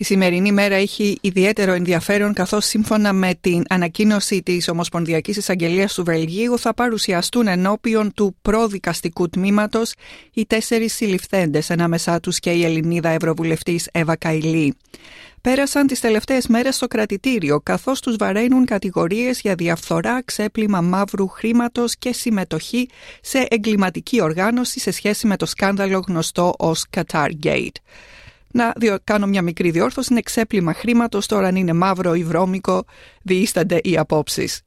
Η σημερινή μέρα έχει ιδιαίτερο ενδιαφέρον καθώς σύμφωνα με την ανακοίνωση της Ομοσπονδιακής Εισαγγελίας του Βελγίου θα παρουσιαστούν ενώπιον του προδικαστικού τμήματος οι τέσσερις συλληφθέντες ανάμεσά τους και η Ελληνίδα Ευρωβουλευτής Εύα Καηλή πέρασαν τις τελευταίες μέρες στο κρατητήριο, καθώς τους βαραίνουν κατηγορίες για διαφθορά, ξέπλυμα μαύρου χρήματος και συμμετοχή σε εγκληματική οργάνωση σε σχέση με το σκάνδαλο γνωστό ως Qatar Gate. Να κάνω μια μικρή διόρθωση, είναι ξέπλυμα χρήματος, τώρα αν είναι μαύρο ή βρώμικο, διήστανται οι απόψεις.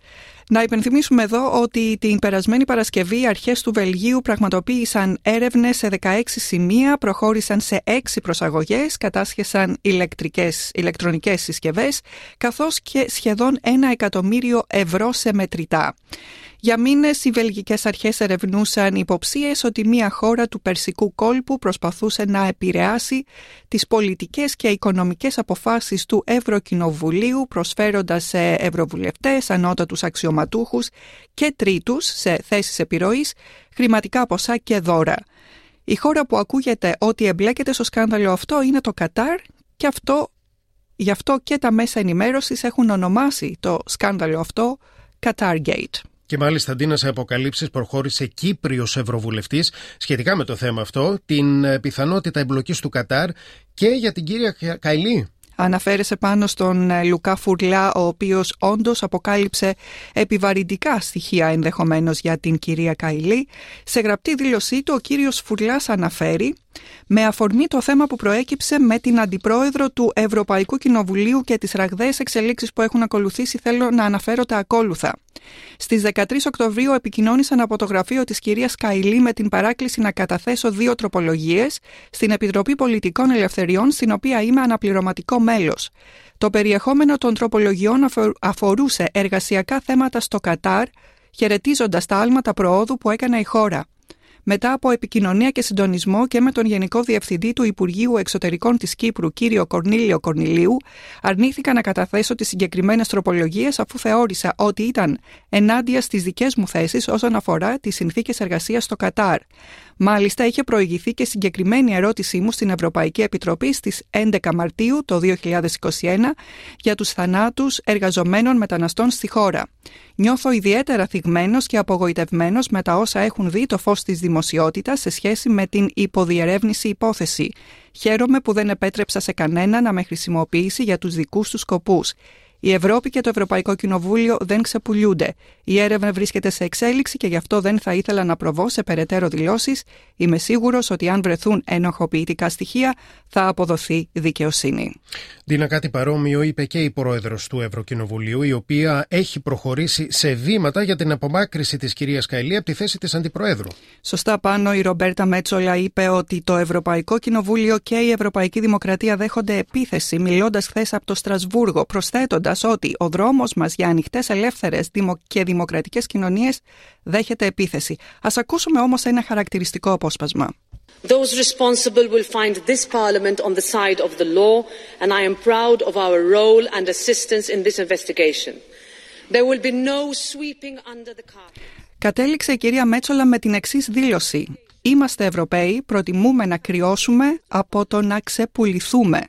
Να υπενθυμίσουμε εδώ ότι την περασμένη Παρασκευή οι αρχές του Βελγίου πραγματοποίησαν έρευνες σε 16 σημεία, προχώρησαν σε 6 προσαγωγές, κατάσχεσαν ηλεκτρικές, ηλεκτρονικές συσκευές, καθώς και σχεδόν ένα εκατομμύριο ευρώ σε μετρητά. Για μήνες οι βελγικές αρχές ερευνούσαν υποψίες ότι μια χώρα του Περσικού κόλπου προσπαθούσε να επηρεάσει τις πολιτικές και οικονομικές αποφάσεις του Ευρωκοινοβουλίου, προσφέροντας σε ευρωβουλευτές, ανώτατους αξιωματούχους και τρίτους σε θέσεις επιρροής χρηματικά ποσά και δώρα. Η χώρα που ακούγεται ότι εμπλέκεται στο σκάνδαλο αυτό είναι το Κατάρ και αυτό, γι' αυτό και τα μέσα ενημέρωσης έχουν ονομάσει το σκάνδαλο αυτό Qatar Gate. Και μάλιστα αντί να σε αποκαλύψεις, προχώρησε Κύπριος Ευρωβουλευτής σχετικά με το θέμα αυτό, την ε, πιθανότητα εμπλοκής του Κατάρ και για την κυρία Καηλή. Αναφέρεσε πάνω στον ε, Λουκά Φουρλά, ο οποίος όντως αποκάλυψε επιβαρυντικά στοιχεία ενδεχομένως για την κυρία Καηλή. Σε γραπτή δήλωσή του, ο κύριος Φουρλάς αναφέρει με αφορμή το θέμα που προέκυψε με την Αντιπρόεδρο του Ευρωπαϊκού Κοινοβουλίου και τις ραγδαίες εξελίξεις που έχουν ακολουθήσει θέλω να αναφέρω τα ακόλουθα. Στις 13 Οκτωβρίου επικοινώνησαν από το γραφείο της κυρίας Καηλή με την παράκληση να καταθέσω δύο τροπολογίες στην Επιτροπή Πολιτικών Ελευθεριών, στην οποία είμαι αναπληρωματικό μέλος. Το περιεχόμενο των τροπολογιών αφορούσε εργασιακά θέματα στο Κατάρ, χαιρετίζοντας τα άλματα προόδου που έκανε η χώρα μετά από επικοινωνία και συντονισμό και με τον Γενικό Διευθυντή του Υπουργείου Εξωτερικών της Κύπρου, κύριο Κορνίλιο Κορνιλίου, αρνήθηκα να καταθέσω τις συγκεκριμένες τροπολογίες αφού θεώρησα ότι ήταν ενάντια στις δικές μου θέσεις όσον αφορά τις συνθήκες εργασίας στο Κατάρ. Μάλιστα, είχε προηγηθεί και συγκεκριμένη ερώτησή μου στην Ευρωπαϊκή Επιτροπή στις 11 Μαρτίου το 2021 για τους θανάτους εργαζομένων μεταναστών στη χώρα. Νιώθω ιδιαίτερα θυγμένος και απογοητευμένος με τα όσα έχουν δει το φως της δημοσιότητας σε σχέση με την υποδιερεύνηση υπόθεση. Χαίρομαι που δεν επέτρεψα σε κανένα να με χρησιμοποιήσει για τους δικούς του σκοπούς. Η Ευρώπη και το Ευρωπαϊκό Κοινοβούλιο δεν ξεπουλιούνται. Η έρευνα βρίσκεται σε εξέλιξη και γι' αυτό δεν θα ήθελα να προβώ σε περαιτέρω δηλώσεις. Είμαι σίγουρος ότι αν βρεθούν ενοχοποιητικά στοιχεία θα αποδοθεί δικαιοσύνη. Δίνα, κάτι παρόμοιο είπε και η πρόεδρος του Ευρωκοινοβουλίου, η οποία έχει προχωρήσει σε βήματα για την απομάκρυση της κυρίας Καηλή από τη θέση της Αντιπροέδρου. Σωστά πάνω, η Ρομπέρτα Μέτσολα είπε ότι το Ευρωπαϊκό Κοινοβούλιο και η Ευρωπαϊκή Δημοκρατία δέχονται επίθεση, μιλώντας χθες από το Στρασβούργο, προσθέτοντας ότι ο δρόμος μας για ανοιχτές, ελεύθερες και δημοκρατικές κοινωνίες δέχεται επίθεση. Α ακούσουμε όμως ένα χαρακτηριστικό απόσπασμα. Those responsible will find this Parliament on the side of the law, and I am proud of our role and assistance in this investigation. There will be no sweeping under the carpet. Κατέληξε η κυρία Μέτσολα με την εξής δήλωση. Είμαστε Ευρωπαίοι, προτιμούμε να κρυώσουμε από το να ξεπουληθούμε.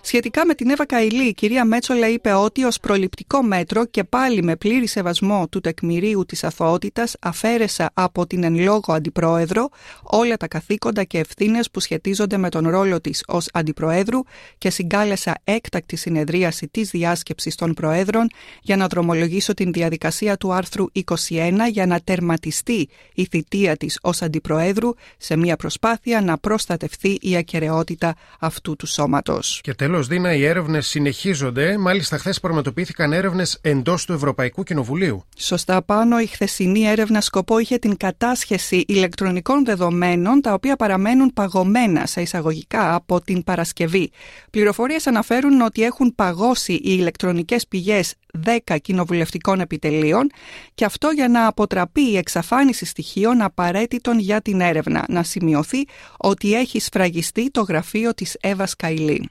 Σχετικά με την Εύα Καηλή, η κυρία Μέτσολα είπε ότι ως προληπτικό μέτρο και πάλι με πλήρη σεβασμό του τεκμηρίου της αθωότητας αφαίρεσα από την εν λόγω αντιπρόεδρο όλα τα καθήκοντα και ευθύνες που σχετίζονται με τον ρόλο της ως αντιπροέδρου και συγκάλεσα έκτακτη συνεδρίαση της διάσκεψης των προέδρων για να δρομολογήσω την διαδικασία του άρθρου 21 για να τερματιστεί η θητεία της ως αντιπροέδρου σε μια προσπάθεια να προστατευτεί η ακαιρεότητα αυτού του σώματος. Και τέλος, Δίνα, οι έρευνες συνεχίζονται. Μάλιστα, χθες πραγματοποιήθηκαν έρευνες εντός του Ευρωπαϊκού Κοινοβουλίου. Σωστά πάνω, η χθεσινή έρευνα σκοπό είχε την κατάσχεση ηλεκτρονικών δεδομένων, τα οποία παραμένουν παγωμένα σε εισαγωγικά από την Παρασκευή. Πληροφορίες αναφέρουν ότι έχουν παγώσει οι ηλεκτρονικές πηγές 10 κοινοβουλευτικών επιτελείων και αυτό για να αποτραπεί η εξαφάνιση στοιχείων απαραίτητων για την έρευνα. Να σημειωθεί ότι έχει σφραγιστεί το γραφείο της Εύα Καηλή.